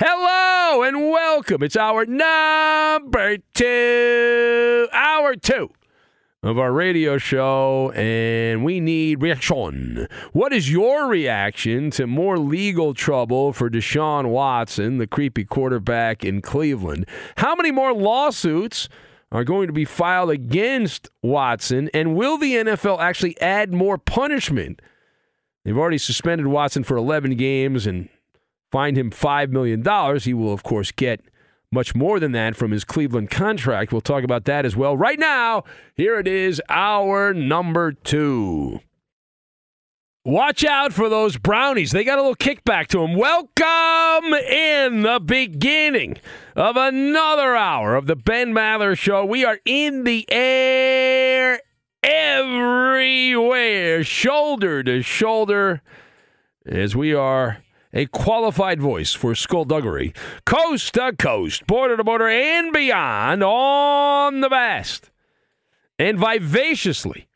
Hello and welcome. It's our number two, hour two of our radio show, and we need reaction. What is your reaction to more legal trouble for Deshaun Watson, the creepy quarterback in Cleveland? How many more lawsuits? Are going to be filed against Watson, and will the NFL actually add more punishment? They've already suspended Watson for 11 games and fined him $5 million. He will, of course, get much more than that from his Cleveland contract. We'll talk about that as well. Right now, here it is, our number two. Watch out for those brownies. They got a little kickback to them. Welcome in the beginning of another hour of the Ben Maller Show. We are in the air everywhere, shoulder to shoulder, as we are a qualified voice for skullduggery, coast to coast, border to border, and beyond on the best and vivaciously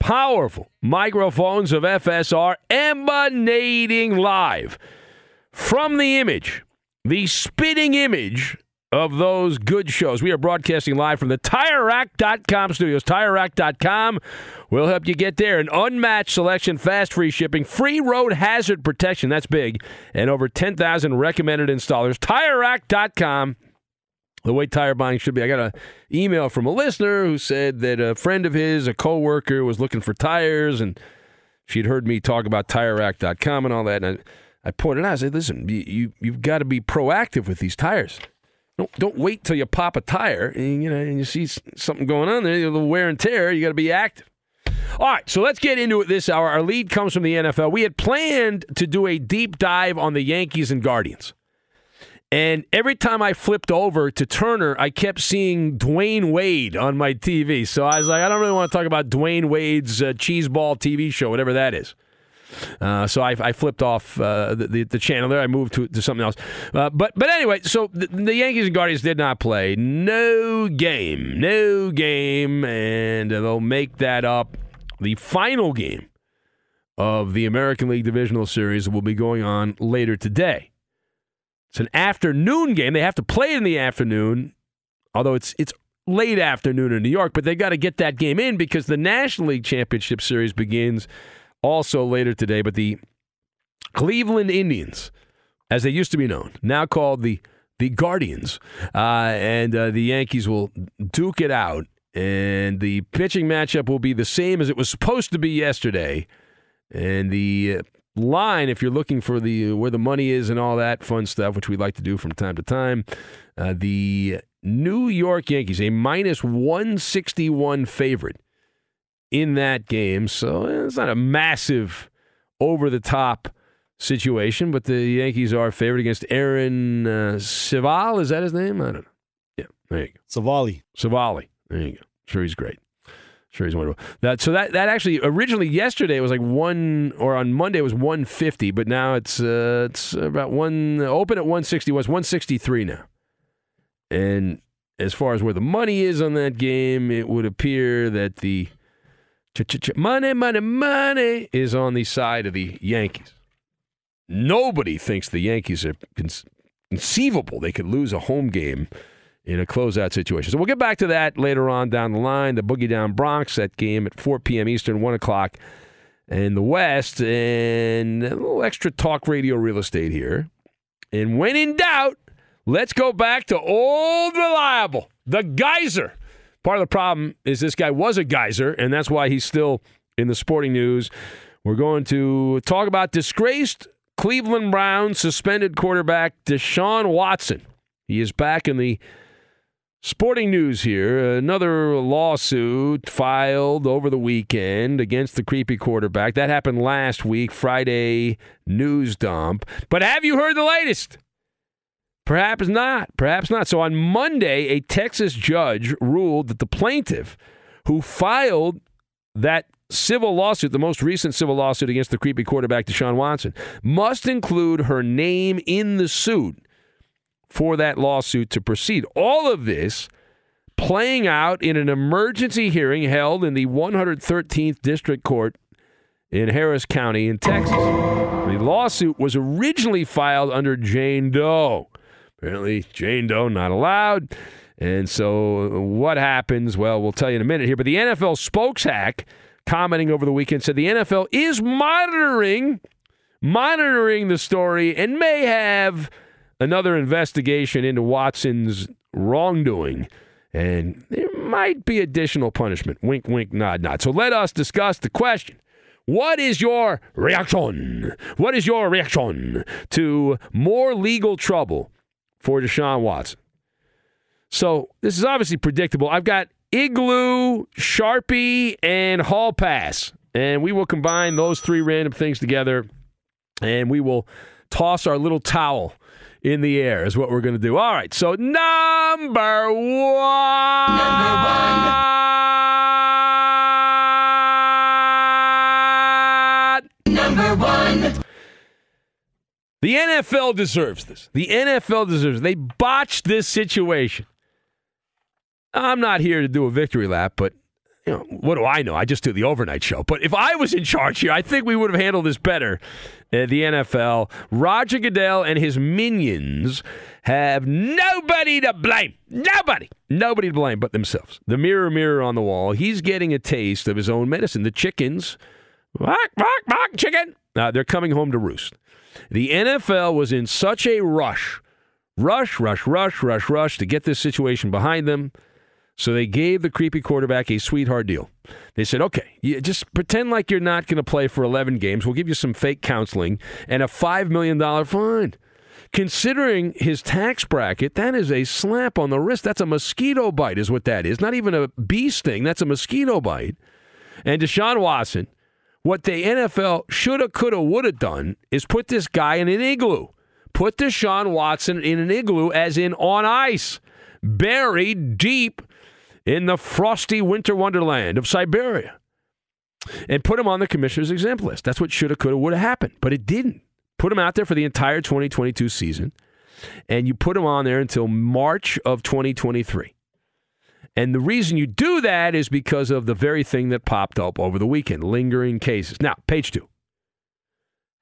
powerful microphones of FSR emanating live from the image, the spitting image of those good shows. We are broadcasting live from the TireRack.com studios. TireRack.com will help you get there. An unmatched selection, fast free shipping, free road hazard protection. That's big. And over 10,000 recommended installers. TireRack.com. The way tire buying should be. I got an email from a listener who said that a friend of his, a coworker, was looking for tires and she'd heard me talk about TireRack.com and all that. And I, I pointed out, I said, listen, you, you, you've got to be proactive with these tires. Don't, don't wait till you pop a tire and you know and you see something going on there, the little wear and tear. You got to be active. All right, so let's get into it this hour. Our lead comes from the NFL. We had planned to do a deep dive on the Yankees and Guardians. And every time I flipped over to Turner, I kept seeing Dwyane Wade on my TV. So I was like, I don't really want to talk about Dwyane Wade's uh, cheeseball TV show, whatever that is. Uh, so I, I, flipped off uh, the, the, channel there. I moved to, to something else. Uh, but but anyway, so the, the, Yankees and Guardians did not play. No game, no game, and they'll make that up. The final game of the American League Divisional Series will be going on later today. It's an afternoon game. They have to play in the afternoon, although it's it's late afternoon in New York. But they got to get that game in because the National League Championship Series begins also later today. But the Cleveland Indians as they used to be known, now called the the Guardians, uh, and uh, the Yankees will duke it out. And the pitching matchup will be the same as it was supposed to be yesterday. And the uh, line, if you're looking for the where the money is and all that fun stuff, which we like to do from time to time, uh, the New York Yankees, a minus 161 favorite in that game. So eh, it's not a massive over the top situation, but the Yankees are favored against Aaron uh, Civale. Is that his name? I don't know. Yeah, there you go. Savali. Savali. There you go. Sure, he's great. Sure, he's wonderful. That so that that actually originally yesterday it was like one or on Monday it was one fifty, but now it's uh, it's about one open at one sixty was one sixty three now. And as far as where the money is on that game, it would appear that the money, money, money is on the side of the Yankees. Nobody thinks the Yankees are conceivable. They could lose a home game in a closeout situation. So we'll get back to that later on down the line. The Boogie Down Bronx, that game at 4 p.m. Eastern, 1 o'clock in the West. And a little extra talk radio real estate here. And when in doubt, let's go back to old reliable, the geyser. Part of the problem is this guy was a geyser, and that's why he's still in the sporting news. We're going to talk about disgraced Cleveland Browns suspended quarterback Deshaun Watson. He is back in the sporting news here. Another lawsuit filed over the weekend against the creepy quarterback. That happened last week, Friday news dump. But have you heard the latest? Perhaps not. Perhaps not. So on Monday, a Texas judge ruled that the plaintiff who filed that civil lawsuit, the most recent civil lawsuit against the creepy quarterback Deshaun Watson, must include her name in the suit for that lawsuit to proceed. All of this playing out in an emergency hearing held in the 113th District Court in Harris County in Texas. The lawsuit was originally filed under Jane Doe. Apparently, Jane Doe not allowed. And so, what happens? Well, we'll tell you in a minute here. But the NFL spokes hack commenting over the weekend said the NFL is monitoring monitoring the story and may have another investigation into Watson's wrongdoing and there might be additional punishment. Wink, wink, nod, nod. So let us discuss the question. What is your reaction? What is your reaction to more legal trouble for Deshaun Watson? So this is obviously predictable. I've got Igloo, Sharpie, and Hall Pass. And we will combine those three random things together and we will toss our little towel in the air, is what we're going to do. All right, so number one. Number one. The NFL deserves this. The NFL deserves it. They botched this situation. I'm not here to do a victory lap, but you know, what do I know? I just do the overnight show. But if I was in charge here, I think we would have handled this better. Uh, the NFL, Roger Goodell and his minions have nobody to blame. Nobody. Nobody to blame but themselves. The mirror, mirror on the wall. He's getting a taste of his own medicine. The chickens, bark, bark, bark, chicken. Uh, they're coming home to roost. The NFL was in such a rush, rush, rush, rush, rush, rush to get this situation behind them so they gave the creepy quarterback a sweetheart deal. They said, okay, just pretend like you're not going to play for 11 games. We'll give you some fake counseling and a $5 million fine. Considering his tax bracket, that is a slap on the wrist. That's a mosquito bite, is what that is. Not even a bee sting, that's a mosquito bite. And Deshaun Watson, what the NFL shoulda, coulda, woulda done is put this guy in an igloo. Put Deshaun Watson in an igloo, as in on ice, buried deep in the frosty winter wonderland of Siberia and put him on the commissioner's exempt list. That's what shoulda, coulda, woulda happened, but it didn't. Put him out there for the entire 2022 season, and you put him on there until March of 2023. And the reason you do that is because of the very thing that popped up over the weekend lingering cases. Now, page two.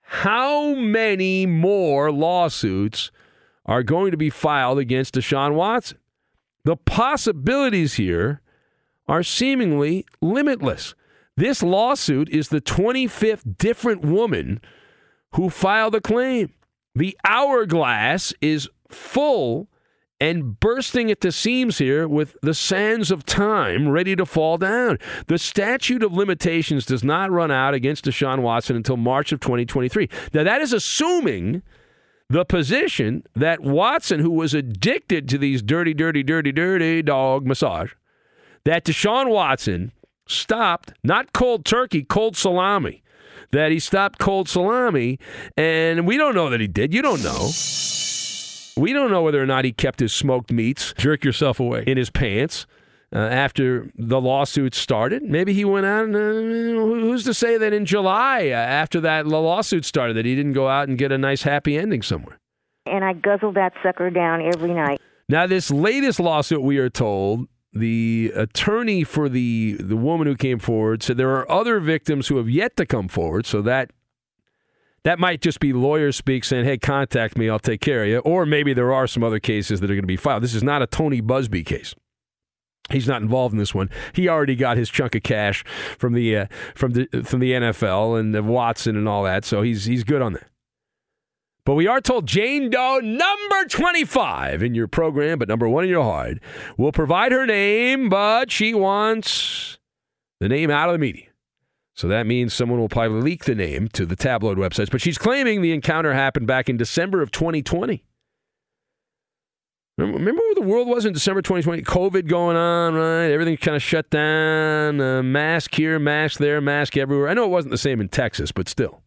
How many more lawsuits are going to be filed against Deshaun Watson? The possibilities here are seemingly limitless. This lawsuit is the 25th different woman who filed a claim. The hourglass is full and bursting at the seams here with the sands of time ready to fall down. The statute of limitations does not run out against Deshaun Watson until March of 2023. Now, that is assuming the position that Watson, who was addicted to these dirty, dirty, dirty, dirty dog massage, that Deshaun Watson stopped not cold turkey, cold salami. That he stopped cold salami, and we don't know that he did. You don't know. We don't know whether or not he kept his smoked meats Jerk yourself away. in his pants uh, after the lawsuit started. Maybe he went out and uh, who's to say that in July, uh, after that lawsuit started, that he didn't go out and get a nice happy ending somewhere. and I guzzled that sucker down every night. Now, this latest lawsuit, we are told, the attorney for the the woman who came forward said there are other victims who have yet to come forward. So that that might just be lawyer speak saying, "Hey, contact me, I'll take care of you." Or maybe there are some other cases that are going to be filed. This is not a Tony Buzbee case. He's not involved in this one. He already got his chunk of cash from the uh, from the from the NFL and uh, Watson and all that, so he's he's good on that. But we are told Jane Doe, number 25 in your program, but number one in your heart, will provide her name, but she wants the name out of the media. So that means someone will probably leak the name to the tabloid websites. But she's claiming the encounter happened back in December of 2020. Remember where the world was in December 2020? COVID going on, right? Everything kind of shut down. Uh, mask here, mask there, mask everywhere. I know it wasn't the same in Texas, but still.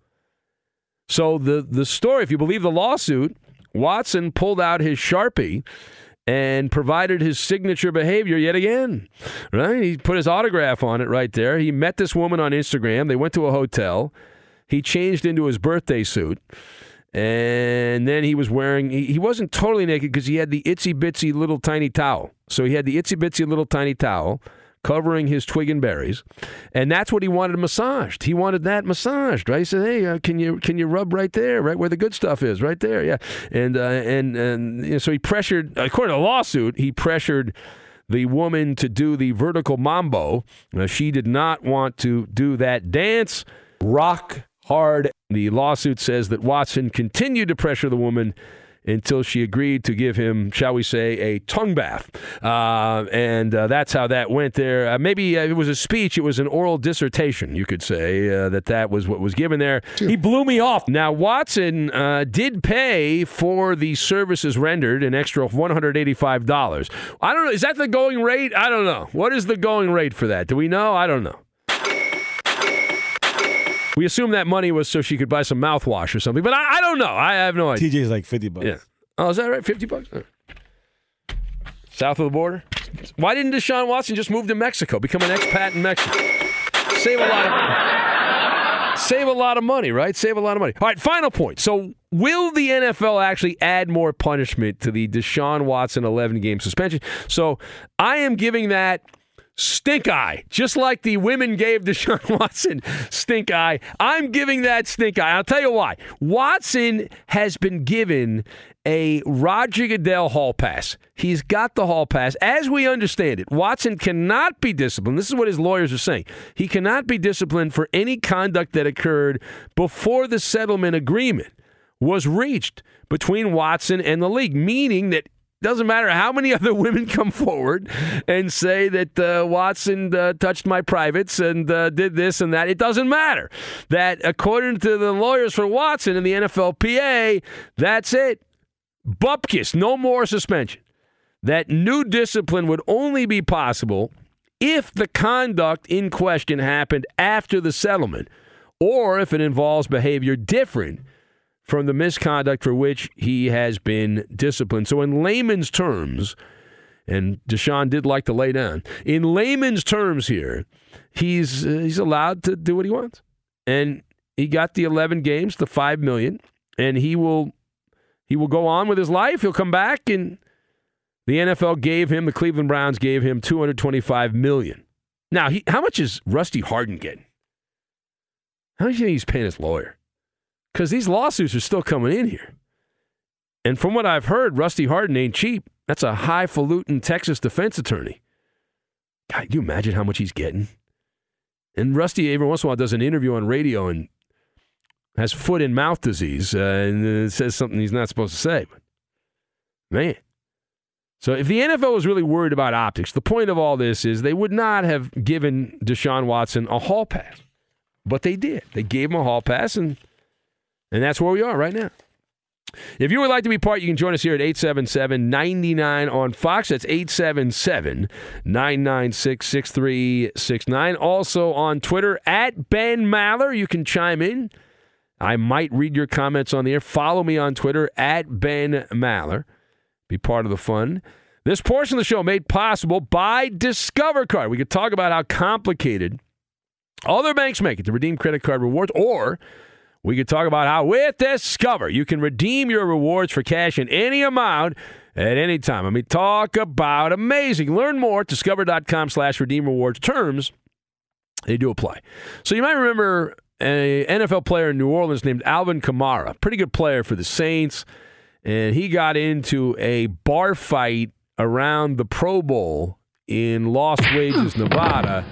So the the story, if you believe the lawsuit, Watson pulled out his sharpie and provided his signature behavior yet again. Right? He put his autograph on it right there. He met this woman on Instagram. They went to a hotel. He changed into his birthday suit. And then he was wearing, he, he wasn't totally naked because he had the itsy bitsy little tiny towel. So he had the itsy bitsy little tiny towel covering his twig and berries, and that's what he wanted massaged. He wanted that massaged, right? He said, "Hey, uh, can you can you rub right there, right where the good stuff is, right there, yeah." And uh, and and you know, so he pressured, according to the lawsuit, he pressured the woman to do the vertical mambo. Uh, she did not want to do that dance. Rock hard. The lawsuit says that Watson continued to pressure the woman until she agreed to give him, shall we say, a tongue bath. Uh, and uh, that's how that went there. Uh, maybe uh, it was a speech, it was an oral dissertation, you could say, uh, that that was what was given there. He blew me off. Now, Watson uh, did pay for the services rendered an extra $185. I don't know. Is that the going rate? I don't know. What is the going rate for that? Do we know? I don't know. We assume that money was so she could buy some mouthwash or something, but I, I don't know. I have no idea. TJ's like 50 bucks. Yeah. Oh, is that right? 50 bucks? Right. South of the border? Why didn't Deshaun Watson just move to Mexico, become an expat in Mexico? Save a lot of Save a lot of money, right? Save a lot of money. All right, final point. So, will the NFL actually add more punishment to the Deshaun Watson 11 game suspension? So, I am giving that stink eye, just like the women gave Deshaun Watson stink eye. I'm giving that stink eye. I'll tell you why. Watson has been given a Roger Goodell hall pass. He's got the hall pass. As we understand it, Watson cannot be disciplined. This is what his lawyers are saying. He cannot be disciplined for any conduct that occurred before the settlement agreement was reached between Watson and the league, meaning that doesn't matter how many other women come forward and say that uh, Watson uh, touched my privates and uh, did this and that. It doesn't matter. That according to the lawyers for Watson and the NFLPA, that's it. Bupkis, no more suspension. That new discipline would only be possible if the conduct in question happened after the settlement or if it involves behavior different from the misconduct for which he has been disciplined. So, in layman's terms, and Deshaun did like to lay down. In layman's terms, here, he's uh, he's allowed to do what he wants, and he got the 11 games, the five million, and he will he will go on with his life. He'll come back, and the NFL gave him the Cleveland Browns gave him 225 million. Now, he, how much is Rusty Hardin getting? How much do you think he's paying his lawyer? Because these lawsuits are still coming in here. And from what I've heard, Rusty Hardin ain't cheap. That's a highfalutin Texas defense attorney. God, you imagine how much he's getting? And Rusty every once in a while does an interview on radio, and has foot and mouth disease uh, and it says something he's not supposed to say. Man. So if the NFL was really worried about optics, the point of all this is they would not have given Deshaun Watson a hall pass. But they did. They gave him a hall pass, and and that's where we are right now. If you would like to be part, you can join us here at 877 99 on Fox. That's 877 996 6369. Also on Twitter at Ben Maller. You can chime in. I might read your comments on the air. Follow me on Twitter at Ben Maller. Be part of the fun. This portion of the show made possible by Discover Card. We could talk about how complicated other banks make it to redeem credit card rewards, or we could talk about how with Discover you can redeem your rewards for cash in any amount at any time. I mean, talk about amazing. Learn more at discover.com slash redeem rewards terms. They do apply. So you might remember a NFL player in New Orleans named Alvin Kamara, pretty good player for the Saints, and he got into a bar fight around the Pro Bowl in Las Vegas, Nevada.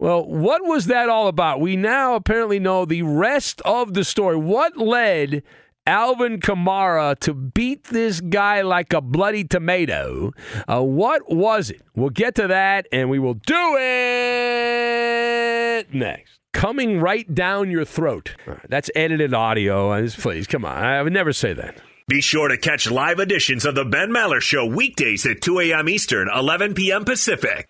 Well, what was that all about? We now apparently know the rest of the story. What led Alvin Kamara to beat this guy like a bloody tomato? Uh, what was it? We'll get to that and we will do it next. Coming right down your throat. That's edited audio. Please, come on. I would never say that. Be sure to catch live editions of The Ben Maller Show weekdays at 2 a.m. Eastern, 11 p.m. Pacific.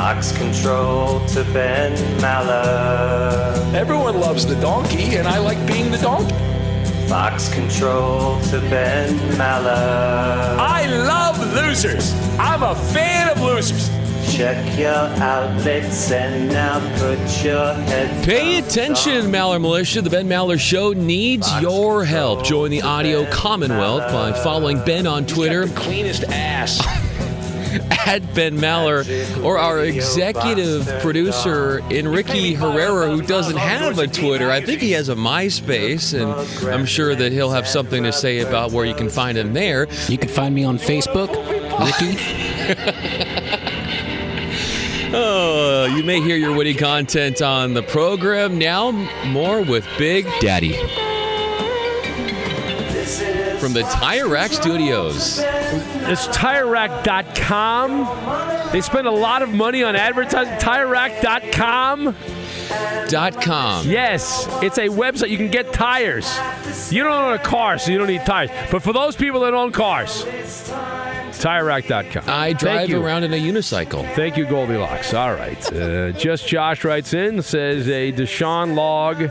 Fox control to Ben Maller. Everyone loves the donkey, and I like being the donkey. Fox control to Ben Maller. I love losers. I'm a fan of losers. Check your outlets and now put your head. Pay attention, Maller Militia. The Ben Maller Show needs your help. Join the audio commonwealth by following Ben on Twitter. Cleanest ass. at Ben Maller or our executive producer Enrique Herrera, who doesn't have a Twitter. I think he has a MySpace, and I'm sure that he'll have something to say about where you can find him there. You can find me on Facebook, Ricky. Oh, you may hear your witty content on the program. Now, more with Big Daddy. From the Tire Rack Studios. It's TireRack.com. They spend a lot of money on advertising. TireRack.com. Dot com. Yes, it's a website. You can get tires. You don't own a car, so you don't need tires. But for those people that own cars, TireRack.com. I drive around in a unicycle. Thank you, Goldilocks. All right. Uh, just Josh writes in, says a Deshaun log.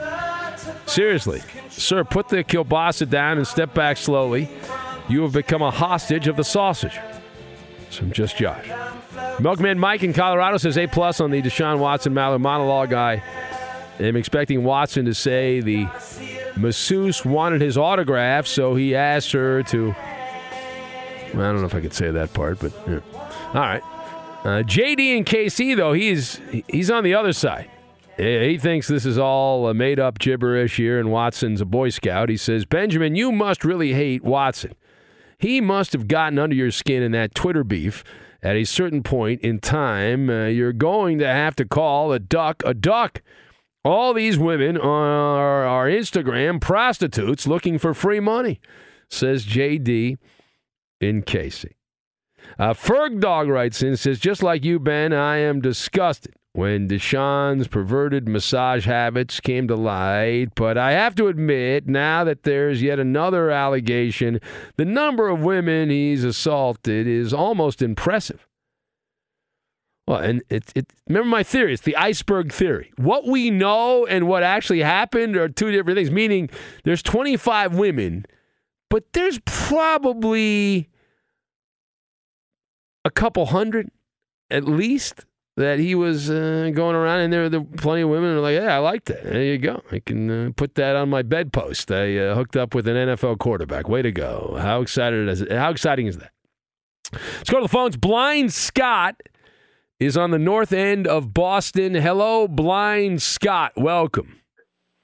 Seriously, sir, put the kielbasa down and step back slowly. You have become a hostage of the sausage. So I'm just Josh. Milkman Mike in Colorado says A plus on the Deshaun Watson Maller monologue. I am expecting Watson to say the masseuse wanted his autograph, so he asked her to. I don't know if I could say that part, but yeah. all right. Uh, JD and KC though he's he's on the other side. He thinks this is all made up gibberish here, and Watson's a Boy Scout. He says, Benjamin, you must really hate Watson. He must have gotten under your skin in that Twitter beef. At a certain point in time, uh, you're going to have to call a duck a duck. All these women are, are Instagram prostitutes looking for free money, says JD in Casey. Uh, Ferg Dog writes in says, just like you, Ben, I am disgusted when Deshaun's perverted massage habits came to light. But I have to admit, now that there's yet another allegation, the number of women he's assaulted is almost impressive. Well, and it, it remember my theory. It's the iceberg theory. What we know and what actually happened are two different things. Meaning, there's 25 women, but there's probably a couple hundred at least that he was uh, going around, and there were plenty of women who were like, "Yeah, I like that. There you go. I can uh, put that on my bedpost. I uh, hooked up with an NFL quarterback. Way to go! How excited is it? How exciting is that? Let's go to the phones. Blind Scott is on the north end of Boston. Hello, Blind Scott. Welcome.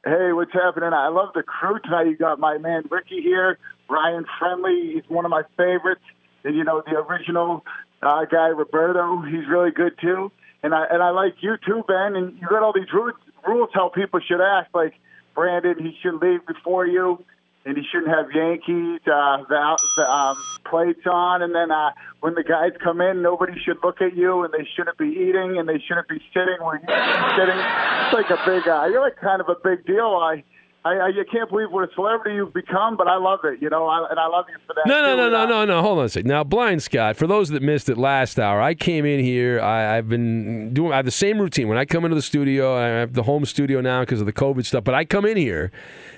Hey, what's happening? I love the crew tonight. You got my man Ricky here, Ryan Friendly. He's one of my favorites. And you know the original uh, guy Roberto. He's really good too and I and I like you too, Ben. And you got all these rules, rules how people should act. Like Brandon, he should leave before you, and he shouldn't have Yankees uh, the, the um, plates on. And then uh, when the guys come in, nobody should look at you, and they shouldn't be eating, and they shouldn't be sitting where you should be sitting. It's like a big. Uh, you're like kind of a big deal. I I, I can't believe what a celebrity you've become, but I love it, you know, I, and I love you for that. No, no, no, no, no, no. Hold on a second. Now, Blind Scott, for those that missed it last hour, I came in here. I, I've been doing. I have the same routine when I come into the studio. I have the home studio now because of the COVID stuff. But I come in here,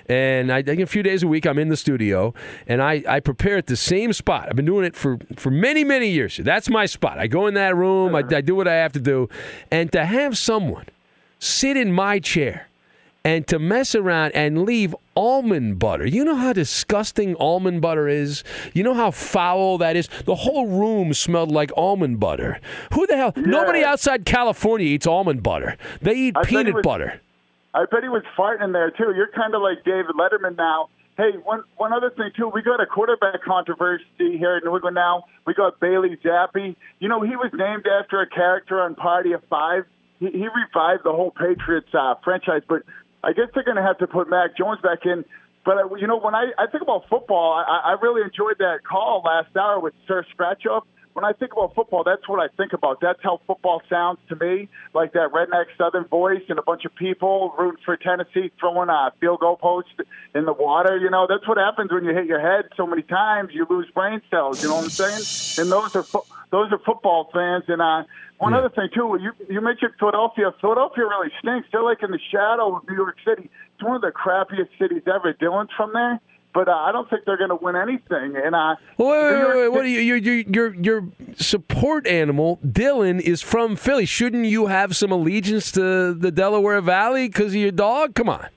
and I, I think a few days a week I'm in the studio, and I, I prepare at the same spot. I've been doing it for for many many years. That's my spot. I go in that room. I, uh-huh. I do what I have to do, and to have someone sit in my chair and to mess around and leave almond butter. You know how disgusting almond butter is? You know how foul that is? The whole room smelled like almond butter. Who the hell? Nobody outside California eats almond butter. They eat I peanut was- butter. I bet he was farting in there too. You're kind of like David Letterman now. Hey, one one other thing too. We got a quarterback controversy here in New England now. We got Bailey Zappe. You know, he was named after a character on Party of Five. He, he revived the whole Patriots uh, franchise, but I guess they're going to have to put Mac Jones back in. But uh, you know, when I, I think about football, I, I really enjoyed that call last hour with Sir Scratchoff when I think about football, that's what I think about. That's how football sounds to me, like that redneck Southern voice and a bunch of people rooting for Tennessee throwing a field goal post in the water. You know, that's what happens when you hit your head so many times. You lose brain cells. You know what I'm saying? And those are fo- those are football fans. And uh, one yeah. other thing too, you you mentioned Philadelphia. Philadelphia really stinks. They're like in the shadow of New York City. It's one of the crappiest cities ever. Dylan's from there but uh, I don't think they're going to win anything. And uh, well, wait, wait, wait, wait, what are you? Your your your support animal, Dylan, is from Philly. Shouldn't you have some allegiance to the Delaware Valley because of your dog? Come on.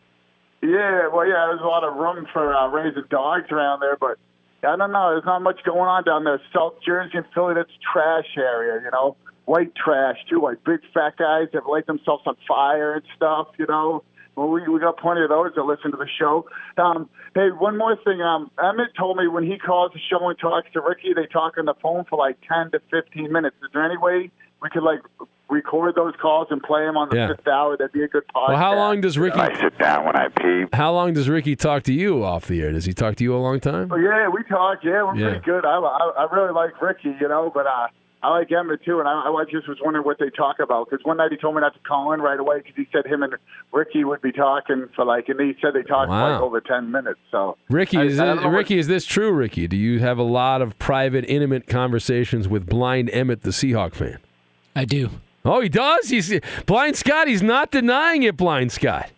Yeah, well, yeah, there's a lot of room for uh, raising dogs around there, but I don't know. There's not much going on down there. South Jersey and Philly, that's trash area, you know, white trash too, like big fat guys that light themselves on fire and stuff, you know. Well, we we got plenty of those that listen to the show. Um, hey, one more thing. Um, Emmett told me when he calls the show and talks to Ricky, they talk on the phone for like ten to fifteen minutes. Is there any way we could like record those calls and play them on the yeah. fifth hour? That'd be a good podcast. Well, how long does Ricky? I sit down when I pee. How long does Ricky talk to you off the air? Does he talk to you a long time? Oh, yeah, we talk. Yeah, we're yeah. pretty good. I, I I really like Ricky, you know, but uh I like Emmett too, and I, I just was wondering what they talk about because one night he told me not to call in right away because he said him and Ricky would be talking for like, and he said they talked wow. for like over ten minutes. So Ricky, I, is I this, Ricky, what, is this true? Ricky, do you have a lot of private, intimate conversations with Blind Emmett, the Seahawk fan? I do. Oh, he does. He's Blind Scott. He's not denying it, Blind Scott.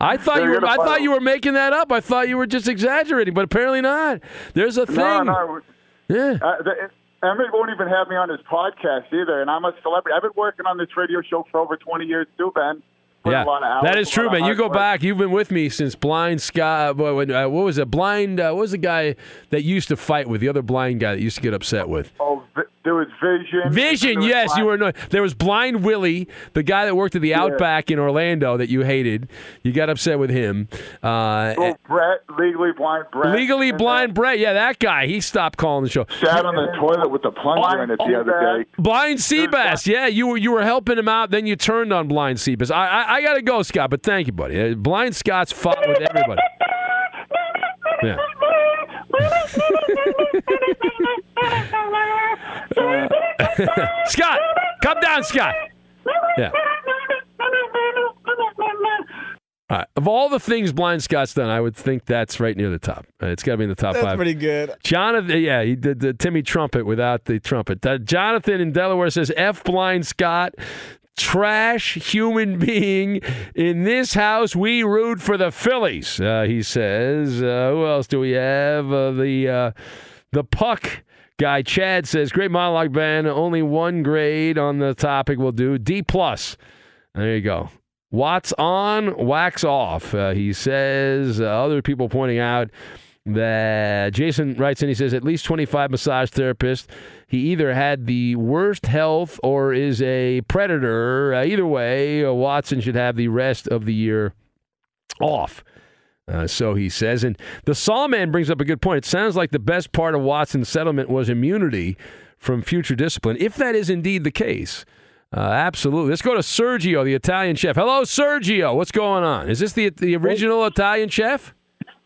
I thought you were. I thought you were making that up. I thought you were just exaggerating, but apparently not. There's a thing. No, no. Yeah. Uh, the, Emmett won't even have me on his podcast either, and I'm a celebrity. I've been working on this radio show for over 20 years too, Ben. yeah, that is true, man. You go work. back. You've been with me since Blind Scott. Uh, what was it? Blind. Uh, what was the guy that used to fight with the other blind guy that used to get upset with? Oh, there was Vision. Vision, yes, blind. you were. Annoyed. There was Blind Willie, the guy that worked at the yeah. Outback in Orlando that you hated. You got upset with him. Uh, oh, Brett, legally blind Brett. Legally blind that. Brett. Yeah, that guy. He stopped calling the show. Sat on the toilet with the plunger in it the other day. Blind Seabass. Yeah, you were you were helping him out. Then you turned on Blind Seabass. I I, I got to go, Scott. But thank you, buddy. Uh, blind Scott's fought with everybody. Yeah. uh, Scott, come down, Scott. Yeah. All right. Of all the things Blind Scott's done, I would think that's right near the top. Uh, it's got to be in the top that's five. pretty good. Jonathan, yeah, he did the Timmy trumpet without the trumpet. Uh, Jonathan in Delaware says, F Blind Scott trash human being. In this house, we root for the Phillies, uh, he says. Uh, who else do we have? Uh, the uh, the puck guy, Chad, says, great monologue, Ben. Only one grade on the topic will do. D plus. There you go. Watts on, wax off. Uh, he says, uh, other people pointing out that Jason writes in, he says, at least 25 massage therapists. He either had the worst health or is a predator. Uh, either way, uh, Watson should have the rest of the year off. Uh, so he says. And the Sawman brings up a good point. It sounds like the best part of Watson's settlement was immunity from future discipline. If that is indeed the case, uh, absolutely. Let's go to Sergio, the Italian chef. Hello, Sergio. What's going on? Is this the the original Italian chef?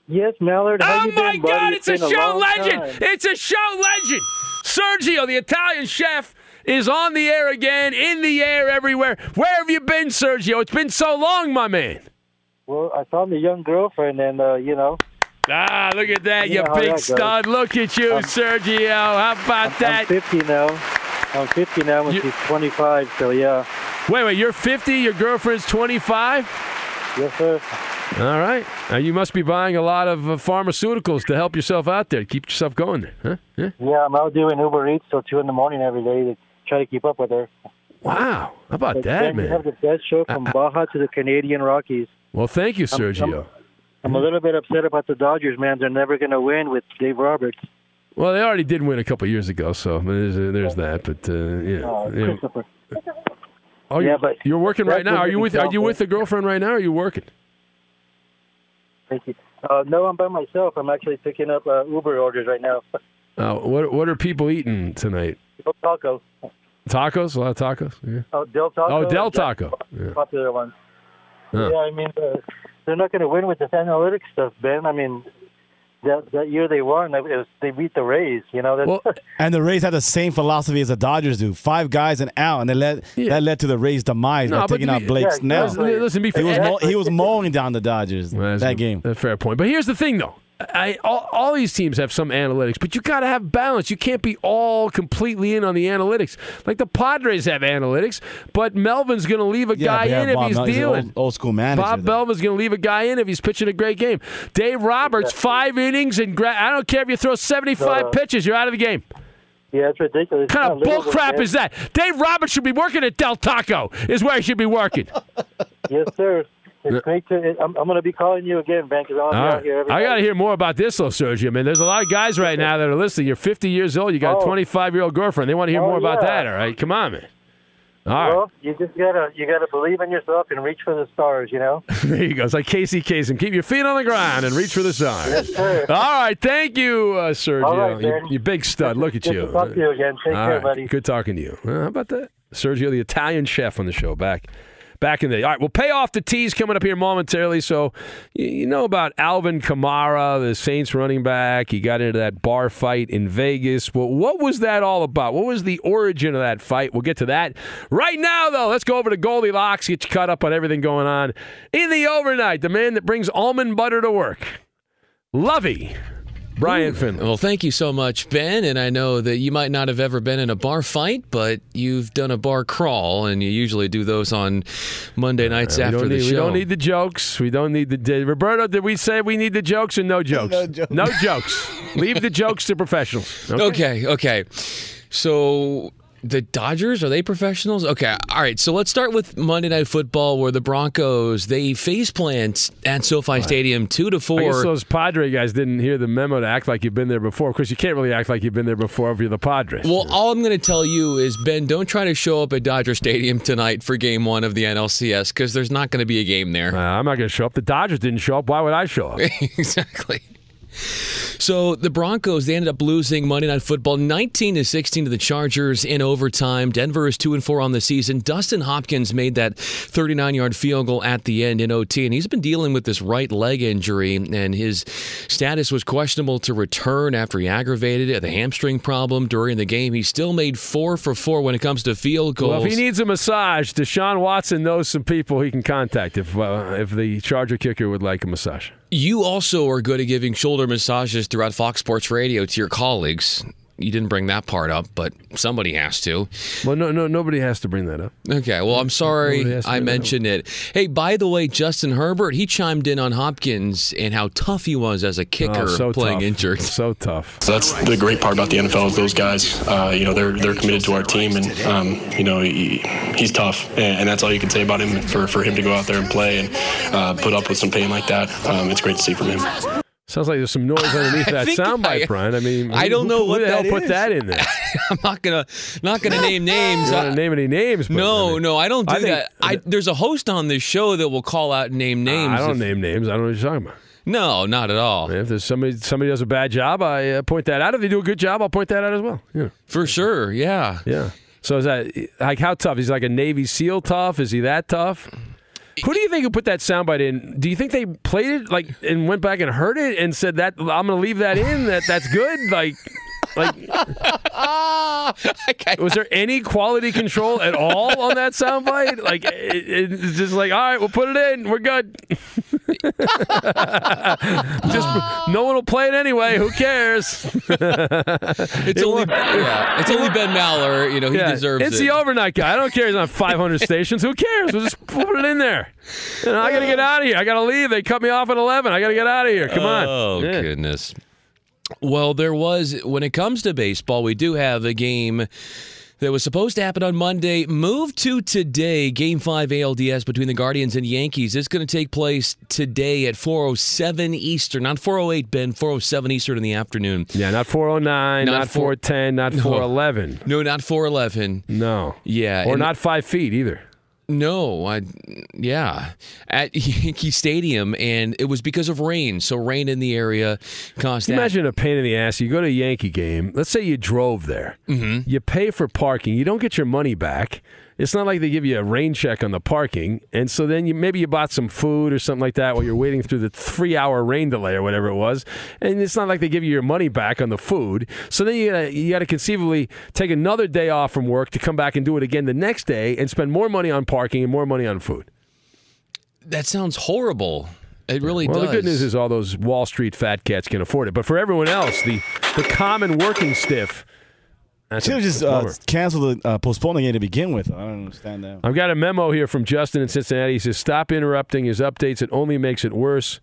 Yes, Mallard. How oh you my been, God! buddy? It's, a show long legend. time. It's a show legend. Sergio, the Italian chef, is on the air again, in the air everywhere. Where have you been, Sergio? It's been so long, my man. Well, I found a young girlfriend, and uh, you know. Ah, look at that, you Yeah, how big stud. Look at you, I'm- Sergio. How about I'm, that? I'm 50 now. I'm 50 now, and she's 25. So yeah. Wait, wait, you're 50, your girlfriend's 25? Yes, sir. All right. Now, you must be buying a lot of uh, pharmaceuticals to help yourself out there, keep yourself going there, huh? Yeah. Yeah, I'm out doing Uber Eats till two in the morning every day to try to keep up with her. Wow. How about But that, Ben, You have the best show from Baja to the Canadian Rockies. Well, thank you, I'm- Sergio. I'm a little bit upset about the Dodgers, man. They're never going to win with Dave Roberts. Well, they already did win a couple years ago, so there's, uh, there's that. But uh, yeah, Oh, yeah. Christopher. Oh, yeah, you, but you're working right now. Are you with Are you with the girlfriend right now? Or are you working? Thank you. Uh, no, I'm by myself. I'm actually picking up uh, Uber orders right now. Uh, what What are people eating tonight? Del Taco. Tacos? A lot of tacos. Yeah. Oh, Del Taco. Oh, Del Taco. Yeah. Popular one. Huh. Yeah, I mean, uh, they're not going to win with this analytics stuff, Ben. I mean, that that year they won, it was, they beat the Rays. You know, that's, And the Rays had the same philosophy as the Dodgers do: five guys and out, and they led that led to the Rays' demise No, by but taking out Blake Yeah, Snell. listen- listen, be he was fair- mow- he was mowing down the Dodgers That's that a- game. A fair point. But here's the thing, though. I, all, all these teams have some analytics, but you got to have balance. You can't be all completely in on the analytics. Like the Padres have analytics, but Melvin's going to leave a Yeah, guy in if Bob he's Mel- he's an dealing. old, old school manager. Bob though. Melvin's going to leave a guy in if he's pitching a great game. Dave Roberts, five innings, and gra- I don't care if you throw 75 No. pitches, you're out of the game. yeah, it's ridiculous. What kind of It's not bull crap is that? Dave Roberts should be working at Del Taco, is where he should be working. Yes, sir. It's great to. I'm, I'm going to be calling you again, Ben, because I'll be All out right. here every I got to hear more about this, though, Sergio. Man, there's a lot of guys right now that are listening. You're 50 years old. You got a Oh. 25 year old girlfriend. They want to hear Oh, more about that. All right, come on, man. All right. Well, you just gotta you gotta believe in yourself and reach for the stars. You know. there you go. It's like Casey Kasem. Keep your feet on the ground and reach for the stars. Yes, sir. All right. Thank you, uh, Sergio. All right, you, man. you big stud. Look at Good you. to talk to you again. Take All care, right. buddy. Good talking to you. Well, how about that? Sergio, the Italian chef on the show, back back in the All right, we'll pay off the tease coming up here momentarily. So, you, you know about Alvin Kamara, the Saints running back. He got into that bar fight in Vegas. Well, what was that all about? What was the origin of that fight? We'll get to that. Right now, though, let's go over to Goldilocks, get you caught up on everything going on in the overnight. The man that brings almond butter to work. Lovey. Brian Finley. Well, thank you so much, Ben. And I know that you might not have ever been in a bar fight, but you've done a bar crawl, and you usually do those on Monday nights Uh, after don't the need, show. We don't need the jokes. We don't need the. Did, Roberto, did we say we need the jokes or no jokes? No jokes. No jokes. Leave the jokes to professionals. Okay, okay. So the Dodgers are they professionals? Okay, all right. So let's start with Monday Night Football, where the Broncos they face plant at SoFi Stadium two to four. I guess those Padre guys didn't hear the memo to act like you've been there before. Of course, you can't really act like you've been there before if you're the Padres. Well, all I'm going to tell you is, Ben, don't try to show up at Dodger Stadium tonight for Game One of the NLCS because there's not going to be a game there. Uh, I'm not going to show up. The Dodgers didn't show up. Why would I show up? exactly. So the Broncos they ended up losing Monday Night Football 19 to 16 to the Chargers in overtime. Denver is 2 and 4 on the season. Dustin Hopkins made that 39-yard field goal at the end in OT and he's been dealing with this right leg injury and his status was questionable to return after he aggravated it, the hamstring problem during the game. He still made 4 for 4 when it comes to field goals. Well, if he needs a massage, Deshaun Watson knows some people he can contact if uh, if the Charger kicker would like a massage. You also are good at giving shoulder massages throughout Fox Sports Radio to your colleagues. You didn't bring that part up, but somebody has to. Well, no, no, nobody has to bring that up. Okay, well, I'm sorry I bring that up. mentioned it. Hey, by the way, Justin Herbert, he chimed in on Hopkins and how tough he was as a kicker Oh, so playing tough. injured. So tough. So that's the great part about the NFL is those guys. Uh, you know, they're they're committed to our team, and um, you know he, he's tough, and, and that's all you can say about him. For for him to go out there and play and uh, put up with some pain like that, um, it's great to see from him. Sounds like there's some noise underneath that think soundbite, I- Brian. I mean, I who- don't know who what the hell put that in there. I'm not gonna not gonna name names. You don't name any names. But no, I mean, no, I don't do I think- that. I, there's a host on this show that will call out and name names. I don't if- name names. I don't know what you're talking about. No, not at all. If there's somebody somebody does a bad job, I uh, point that out. If they do a good job, I'll point that out as well. Yeah, For sure, yeah. yeah. So is that like how tough? Is he like a Navy SEAL tough? Is he that tough? Who do you think who put that soundbite in? Do you think they played it like and went back and heard it and said that I'm going to leave that in? That that's good. Like, like okay. was there any quality control at all on that soundbite? Like it, it's just like all right, we'll put it in. We're good. just no one will play it anyway. Who cares? It's only yeah, it's only Ben Maller. You know he Yeah, deserves it's it. It's the overnight guy. I don't care. He's on 500 stations. Who cares? We'll just put it in there. You know, I got to get out of here. I got to leave. They cut me off at 11. I got to get out of here. Come on. Oh Yeah. goodness. Well, there was when it comes to baseball, we do have a game that was supposed to happen on Monday, moved to today. Game five ALDS between the Guardians and Yankees. It's going to take place today at 4:07 Eastern, not 4:08. Ben, 4:07 Eastern in the afternoon. Yeah, not 409, Not not, 410, not No. 411. No, not 4:11. No. Yeah, Or and- not five feet either. No, I yeah at Yankee Stadium, and it was because of rain. So rain in the area caused Can you that. Imagine a pain in the ass. You go to a Yankee game. Let's say you drove there. Mm-hmm. You pay for parking. You don't get your money back. It's not like they give you a rain check on the parking, and so then you maybe you bought some food or something like that while you're waiting through the three-hour rain delay or whatever it was, and it's not like they give you your money back on the food. So then you gotta, you got to conceivably take another day off from work to come back and do it again the next day and spend more money on parking and more money on food. That sounds horrible. It really well, does. the good news is all those Wall Street fat cats can afford it, but for everyone else, the the common working stiff. That's Should have just that's uh, canceled the uh, postponing it to begin with. I don't understand that. I've got a memo here from Justin in Cincinnati. He says, "Stop interrupting his updates. It only makes it worse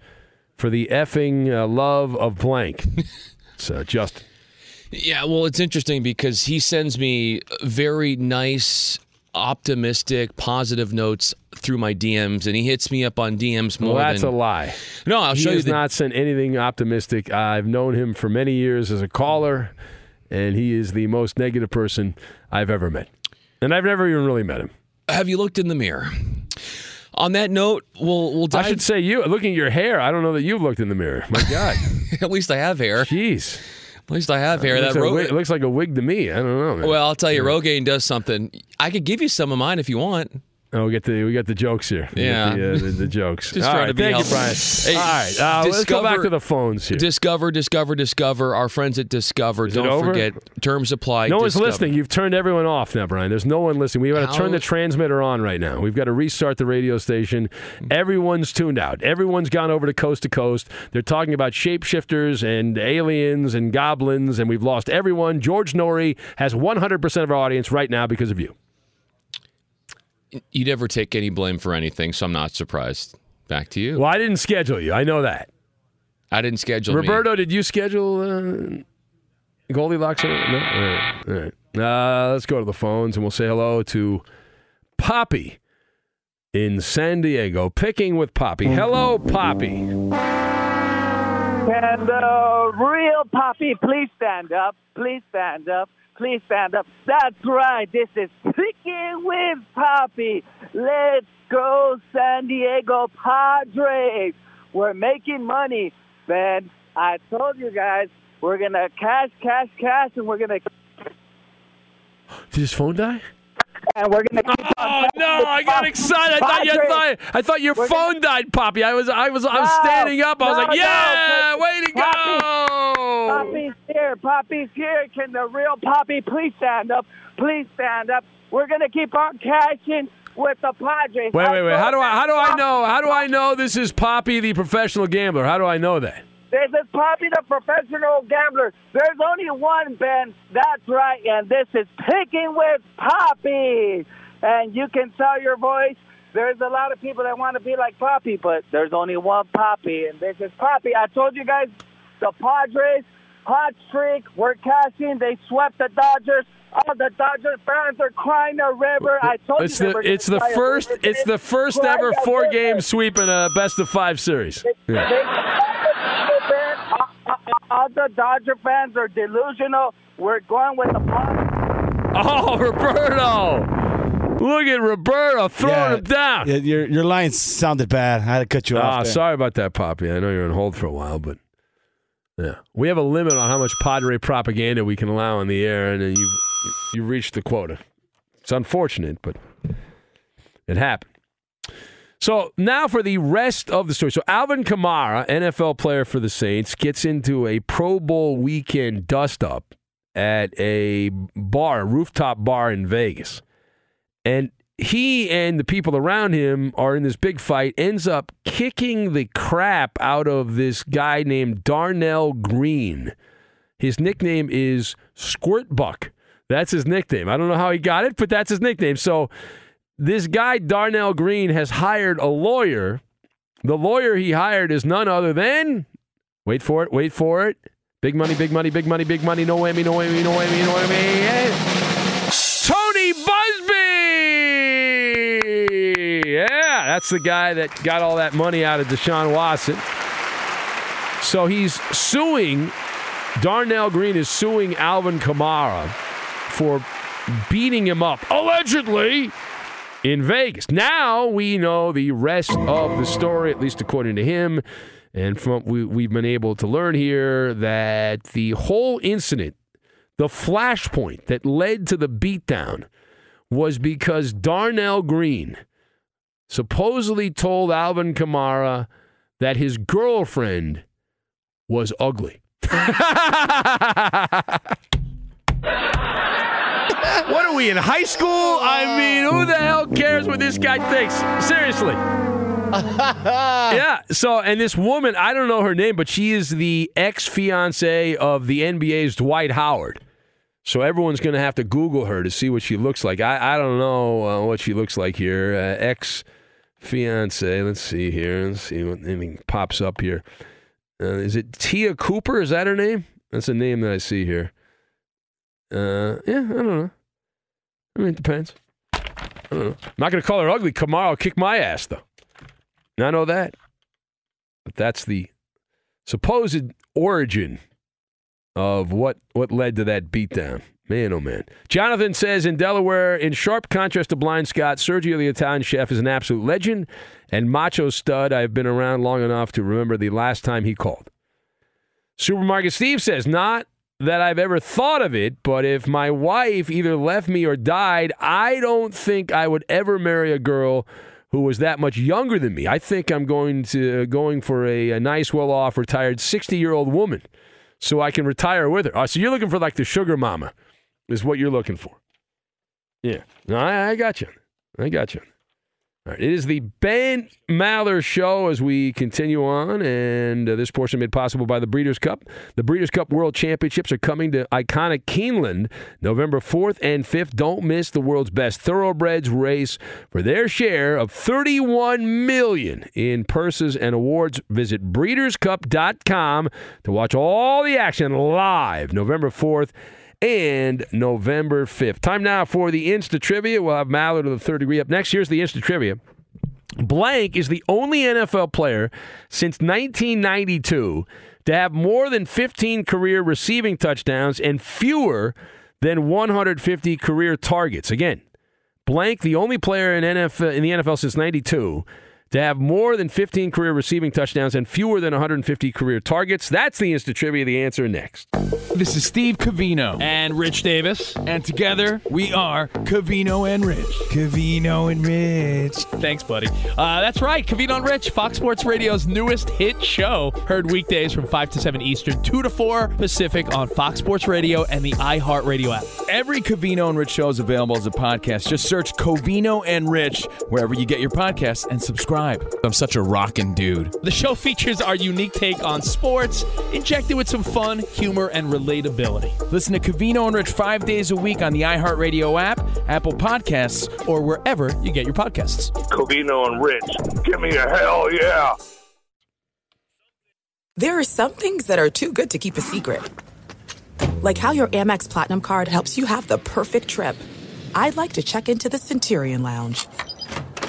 for the effing uh, love of blank." it's uh, Justin. Yeah, well, it's interesting because he sends me very nice, optimistic, positive notes through my DMs, and he hits me up on DMs more Well, that's than a lie. No, I'll he show you has the not sent anything optimistic. I've known him for many years as a caller, and he is the most negative person I've ever met. And I've never even really met him. Have you looked in the mirror? On that note, we'll we'll I should say you. Looking at your hair, I don't know that you've looked in the mirror. My God. At least I have hair. Jeez. At least I have hair. It That like Rogaine- wig, it looks like a wig to me. I don't know. Man. well, I'll tell you, Rogaine does something. I could give you some of mine if you want. Oh, we get the we got the jokes here. We Yeah. the, uh, the, the jokes. Just All trying right, to be thank you, helpful. Brian. Hey, All right, uh, let's go back to the phones here. Discover, discover, discover. Our friends at Discover. it Don't forget, terms apply. no one's listening. You've turned everyone off now, Brian. There's no one listening. We've got to turn the transmitter on right now. We've got to restart the radio station. Everyone's tuned out. Everyone's gone over to coast to coast. They're talking about shapeshifters and aliens and goblins, and we've lost everyone. George Noory has 100% of our audience right now because of you. You never take any blame for anything, so I'm not surprised. Back to you. Well, I didn't schedule you. I know that. I didn't schedule me. Roberto, did you schedule uh, Goldilocks? No? All right. All right. Uh, let's go to the phones and we'll say hello to Poppy in San Diego. Picking with Poppy. Hello, Poppy. Can the real Poppy please stand up? Please stand up. Please stand up. That's right. This is Picking with Poppy. Let's go, San Diego Padres. We're making money, man. I told you guys we're gonna cash, cash, cash, and we're gonna Did his phone die? And we're gonna. Keep Oh no! I got excited. I thought you Padres. thought, I thought your We're phone died, Poppy. I was I was I was No, standing up. I was no, like, yeah, but- way to go! Poppy's here. Poppy's here. Can the real Poppy please stand up? Please stand up. We're gonna keep on cashing with the Padres. Wait, wait, wait. How do I how do I know? How do I know this is Poppy, the professional gambler? How do I know that? This is Poppy, the professional gambler. There's only one, Ben. That's right, and this is Picking with Poppy. And you can tell your voice. There's a lot of people that want to be like Poppy, but there's only one Poppy, and this is Poppy. I told you guys, the Padres, hot streak. We're cashing. They swept the Dodgers. All the Dodgers fans are crying a river. I told It's you the were it's the first river. it's the first Cry ever four-game sweep in a best of five series. Yeah. All- all- all the Dodger fans are delusional. We're going with the Padres. Oh, Roberto! Look at Roberto throwing Yeah. him down. Yeah, your your line sounded bad. I had to cut you Ah, off. there. sorry about that, Poppy. I know you're on hold for a while, but yeah, we have a limit on how much Padre propaganda we can allow on the air, and uh, you reached the quota. It's unfortunate, but it happened. So now for the rest of the story. So Alvin Kamara, NFL player for the Saints, gets into a Pro Bowl weekend dust up at a bar, a rooftop bar in Vegas. And he and the people around him are in this big fight, ends up kicking the crap out of this guy named Darnell Green. His nickname is Squirt Buck. That's his nickname. I don't know how he got it, but that's his nickname. So this guy, Darnell Green, has hired a lawyer. The lawyer he hired is none other than, wait for it, wait for it. Big money, big money, big money, big money. No whammy, no whammy, no whammy, no whammy. Tony Buzbee. Yeah, that's the guy that got all that money out of Deshaun Watson. So he's suing, Darnell Green is suing Alvin Kamara for beating him up, allegedly, in Vegas. Now we know the rest of the story, at least according to him. And from we, we've been able to learn here, that the whole incident, the flashpoint that led to the beatdown, was because Darnell Green supposedly told Alvin Kamara that his girlfriend was ugly. what are we in high school? I mean, who the hell cares what this guy thinks? Seriously. yeah. So, and this woman, I don't know her name, but she is the ex fiance of the NBA's Dwight Howard. So everyone's going to have to Google her to see what she looks like. I, I don't know uh, what she looks like here. Uh, ex fiance. Let's see here. Let's see what anything pops up here. Uh, is it Te'a Cooper? Is that her name? That's a name that I see here. Uh, yeah, I don't know. I mean, it depends. I don't know. I'm not going to call her ugly. Kamara will kick my ass, though. I know that. But that's the supposed origin of what, what led to that beatdown. Man, oh man. Jonathan says in Delaware, in sharp contrast to Blind Scott, Sergio the Italian chef is an absolute legend and macho stud. I've been around long enough to remember the last time he called. Supermarket Steve says, not that I've ever thought of it, but if my wife either left me or died, I don't think I would ever marry a girl who was that much younger than me. I think I'm going to going for a, a nice, well-off, retired 60-year-old woman so I can retire with her. Oh, so you're looking for like the sugar mama is what you're looking for. Yeah. No, I, I got you. I got you. It is the Ben Maller Show as we continue on, and uh, this portion made possible by the Breeders' Cup. The Breeders' Cup World Championships are coming to iconic Keeneland November 4th and 5th. Don't miss the world's best thoroughbreds race for their share of 31 million in purses and awards. Visit breederscup.com to watch all the action live November 4th and November 5th. Time now for the Insta Trivia. We'll have Mallard of the third degree up next. Here's the Insta Trivia. Blank is the only NFL player since 1992 to have more than 15 career receiving touchdowns and fewer than 150 career targets. Again, blank, the only player in, NFL, in the NFL since 92 to have more than 15 career receiving touchdowns and fewer than 150 career targets. That's the Insta Trivia. The answer next. This is Steve Covino and Rich Davis, and together we are Covino and Rich. Covino and Rich. Thanks, buddy. Uh, that's right, Covino and Rich, Fox Sports Radio's newest hit show. Heard weekdays from 5 to 7 Eastern, 2 to 4 Pacific on Fox Sports Radio and the iHeartRadio app. Every Covino and Rich show is available as a podcast. Just search Covino and Rich wherever you get your podcasts and subscribe. I'm such a rockin' dude. The show features our unique take on sports, injected with some fun, humor, and relatability. Listen to Covino and Rich five days a week on the iHeartRadio app, Apple Podcasts, or wherever you get your podcasts. Covino and Rich, give me a hell yeah. There are some things that are too good to keep a secret. Like how your Amex Platinum card helps you have the perfect trip. I'd like to check into the Centurion Lounge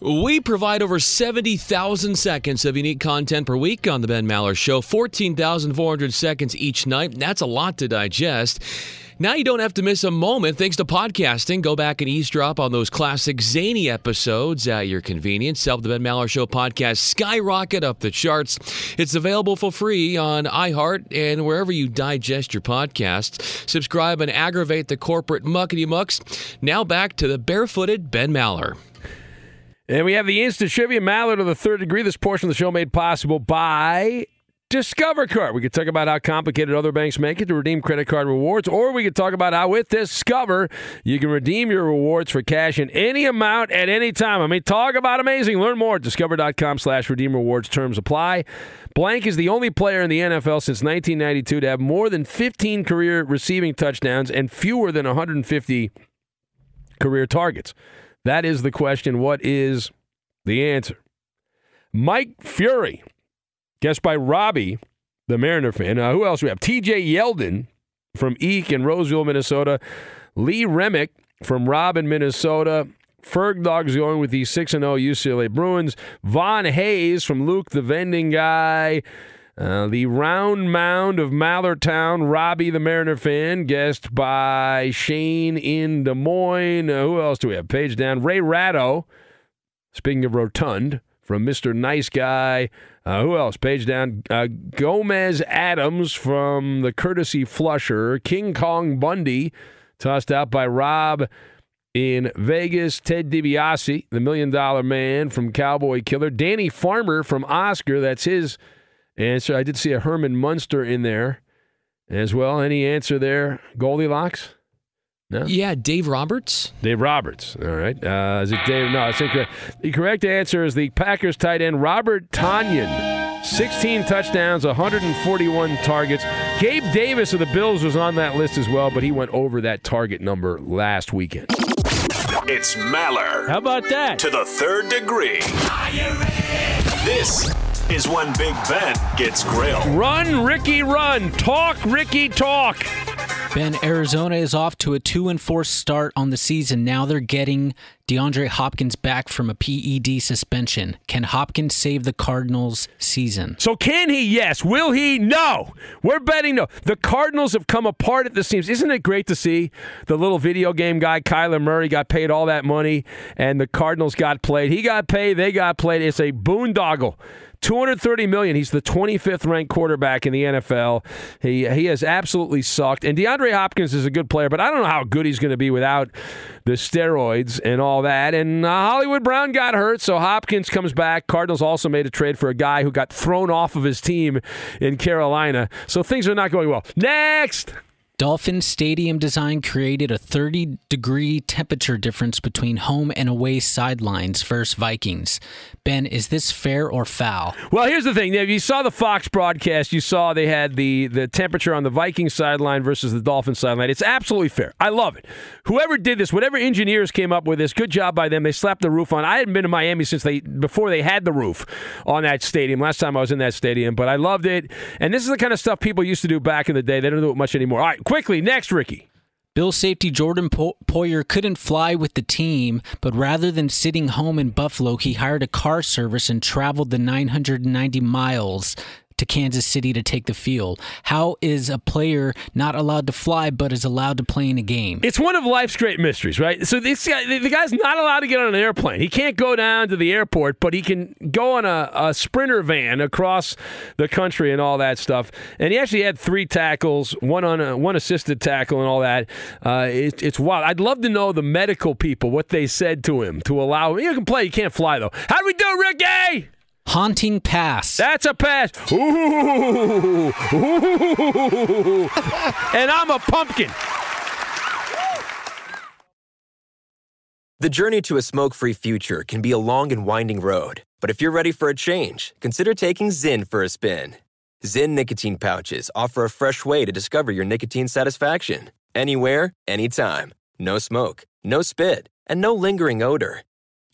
We provide over 70,000 seconds of unique content per week on The Ben Maller Show, 14,400 seconds each night. That's a lot to digest. Now you don't have to miss a moment thanks to podcasting. Go back and eavesdrop on those classic zany episodes at your convenience. Help the Ben Maller Show podcast skyrocket up the charts. It's available for free on iHeart and wherever you digest your podcasts. Subscribe and aggravate the corporate muckety mucks. Now back to the barefooted Ben Maller. And we have the instant trivia mallet of the third degree. This portion of the show made possible by Discover Card. We could talk about how complicated other banks make it to redeem credit card rewards, or we could talk about how with Discover you can redeem your rewards for cash in any amount at any time. I mean, talk about amazing. Learn more at discover.com slash redeem rewards. Terms apply. Blank is the only player in the NFL since 1992 to have more than 15 career receiving touchdowns and fewer than 150 career targets. That is the question. What is the answer? Mike Fury, guessed by Robbie, the Mariner fan. Uh, who else we have? TJ Yeldon from Eek in Roseville, Minnesota. Lee Remick from Robin, Minnesota. Ferg Dog's going with the 6 0 UCLA Bruins. Von Hayes from Luke, the vending guy. Uh, the round mound of Mallertown, Robbie the Mariner fan, guessed by Shane in Des Moines. Uh, who else do we have? Page down. Ray Ratto, speaking of Rotund, from Mr. Nice Guy. Uh, who else? Page down. Uh, Gomez Addams from the Courtesy Flusher. King Kong Bundy, tossed out by Rob in Vegas. Ted DiBiase, the Million Dollar Man from Cowboy Killer. Danny Farmer from Oscar. That's his answer. I did see a Herman Munster in there as well. Any answer there? Goldilocks? No? Yeah, Dave Roberts. Dave Roberts. All right. Uh, is it Dave? No, it's incorrect. The correct answer is the Packers tight end Robert Tonyan. 16 touchdowns, 141 targets. Gabe Davis of the Bills was on that list as well, but he went over that target number last weekend. It's Maller. How about that? To the third degree. This is when Big Ben gets grilled. Run, Ricky, run. Talk, Ricky, talk. Ben, Arizona is off to a 2 and 4 start on the season. Now they're getting DeAndre Hopkins back from a PED suspension. Can Hopkins save the Cardinals' season? So can he? Yes. Will he? No. We're betting no. The Cardinals have come apart at the seams. Isn't it great to see the little video game guy Kyler Murray got paid all that money and the Cardinals got played. He got paid, they got played. It's a boondoggle. 230 million. He's the 25th ranked quarterback in the NFL. He he has absolutely sucked. And DeAndre Hopkins is a good player, but I don't know how good he's going to be without the steroids and all that. And uh, Hollywood Brown got hurt, so Hopkins comes back. Cardinals also made a trade for a guy who got thrown off of his team in Carolina. So things are not going well. Next. Dolphin stadium design created a 30 degree temperature difference between home and away sidelines versus Vikings. Ben, is this fair or foul? Well, here's the thing. If you saw the Fox broadcast, you saw they had the, the temperature on the Viking sideline versus the Dolphin sideline. It's absolutely fair. I love it. Whoever did this, whatever engineers came up with this, good job by them. They slapped the roof on. I hadn't been to Miami since they before they had the roof on that stadium. Last time I was in that stadium, but I loved it. And this is the kind of stuff people used to do back in the day. They don't do it much anymore. All right, quickly, next, Ricky. Bill safety Jordan po- Poyer couldn't fly with the team, but rather than sitting home in Buffalo, he hired a car service and traveled the 990 miles to Kansas City to take the field. How is a player not allowed to fly but is allowed to play in a game? It's one of life's great mysteries, right? So this guy, the guy's not allowed to get on an airplane. He can't go down to the airport, but he can go on a, a sprinter van across the country and all that stuff. And he actually had three tackles, one on a, one assisted tackle, and all that. Uh, it, it's wild. I'd love to know the medical people what they said to him to allow him. You can play, you can't fly though. How do we do, Ricky? Haunting pass. That's a pass. Ooh. Ooh. and I'm a pumpkin. The journey to a smoke free future can be a long and winding road, but if you're ready for a change, consider taking Zyn for a spin. Zyn nicotine pouches offer a fresh way to discover your nicotine satisfaction. Anywhere, anytime. No smoke, no spit, and no lingering odor.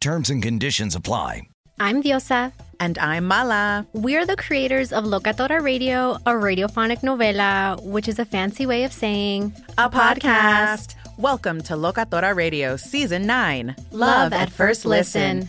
Terms and conditions apply. I'm Diosa. And I'm Mala. We're the creators of Locatora Radio, a radiophonic novela, which is a fancy way of saying a podcast. Welcome to Locatora Radio Season 9 Love at First Listen.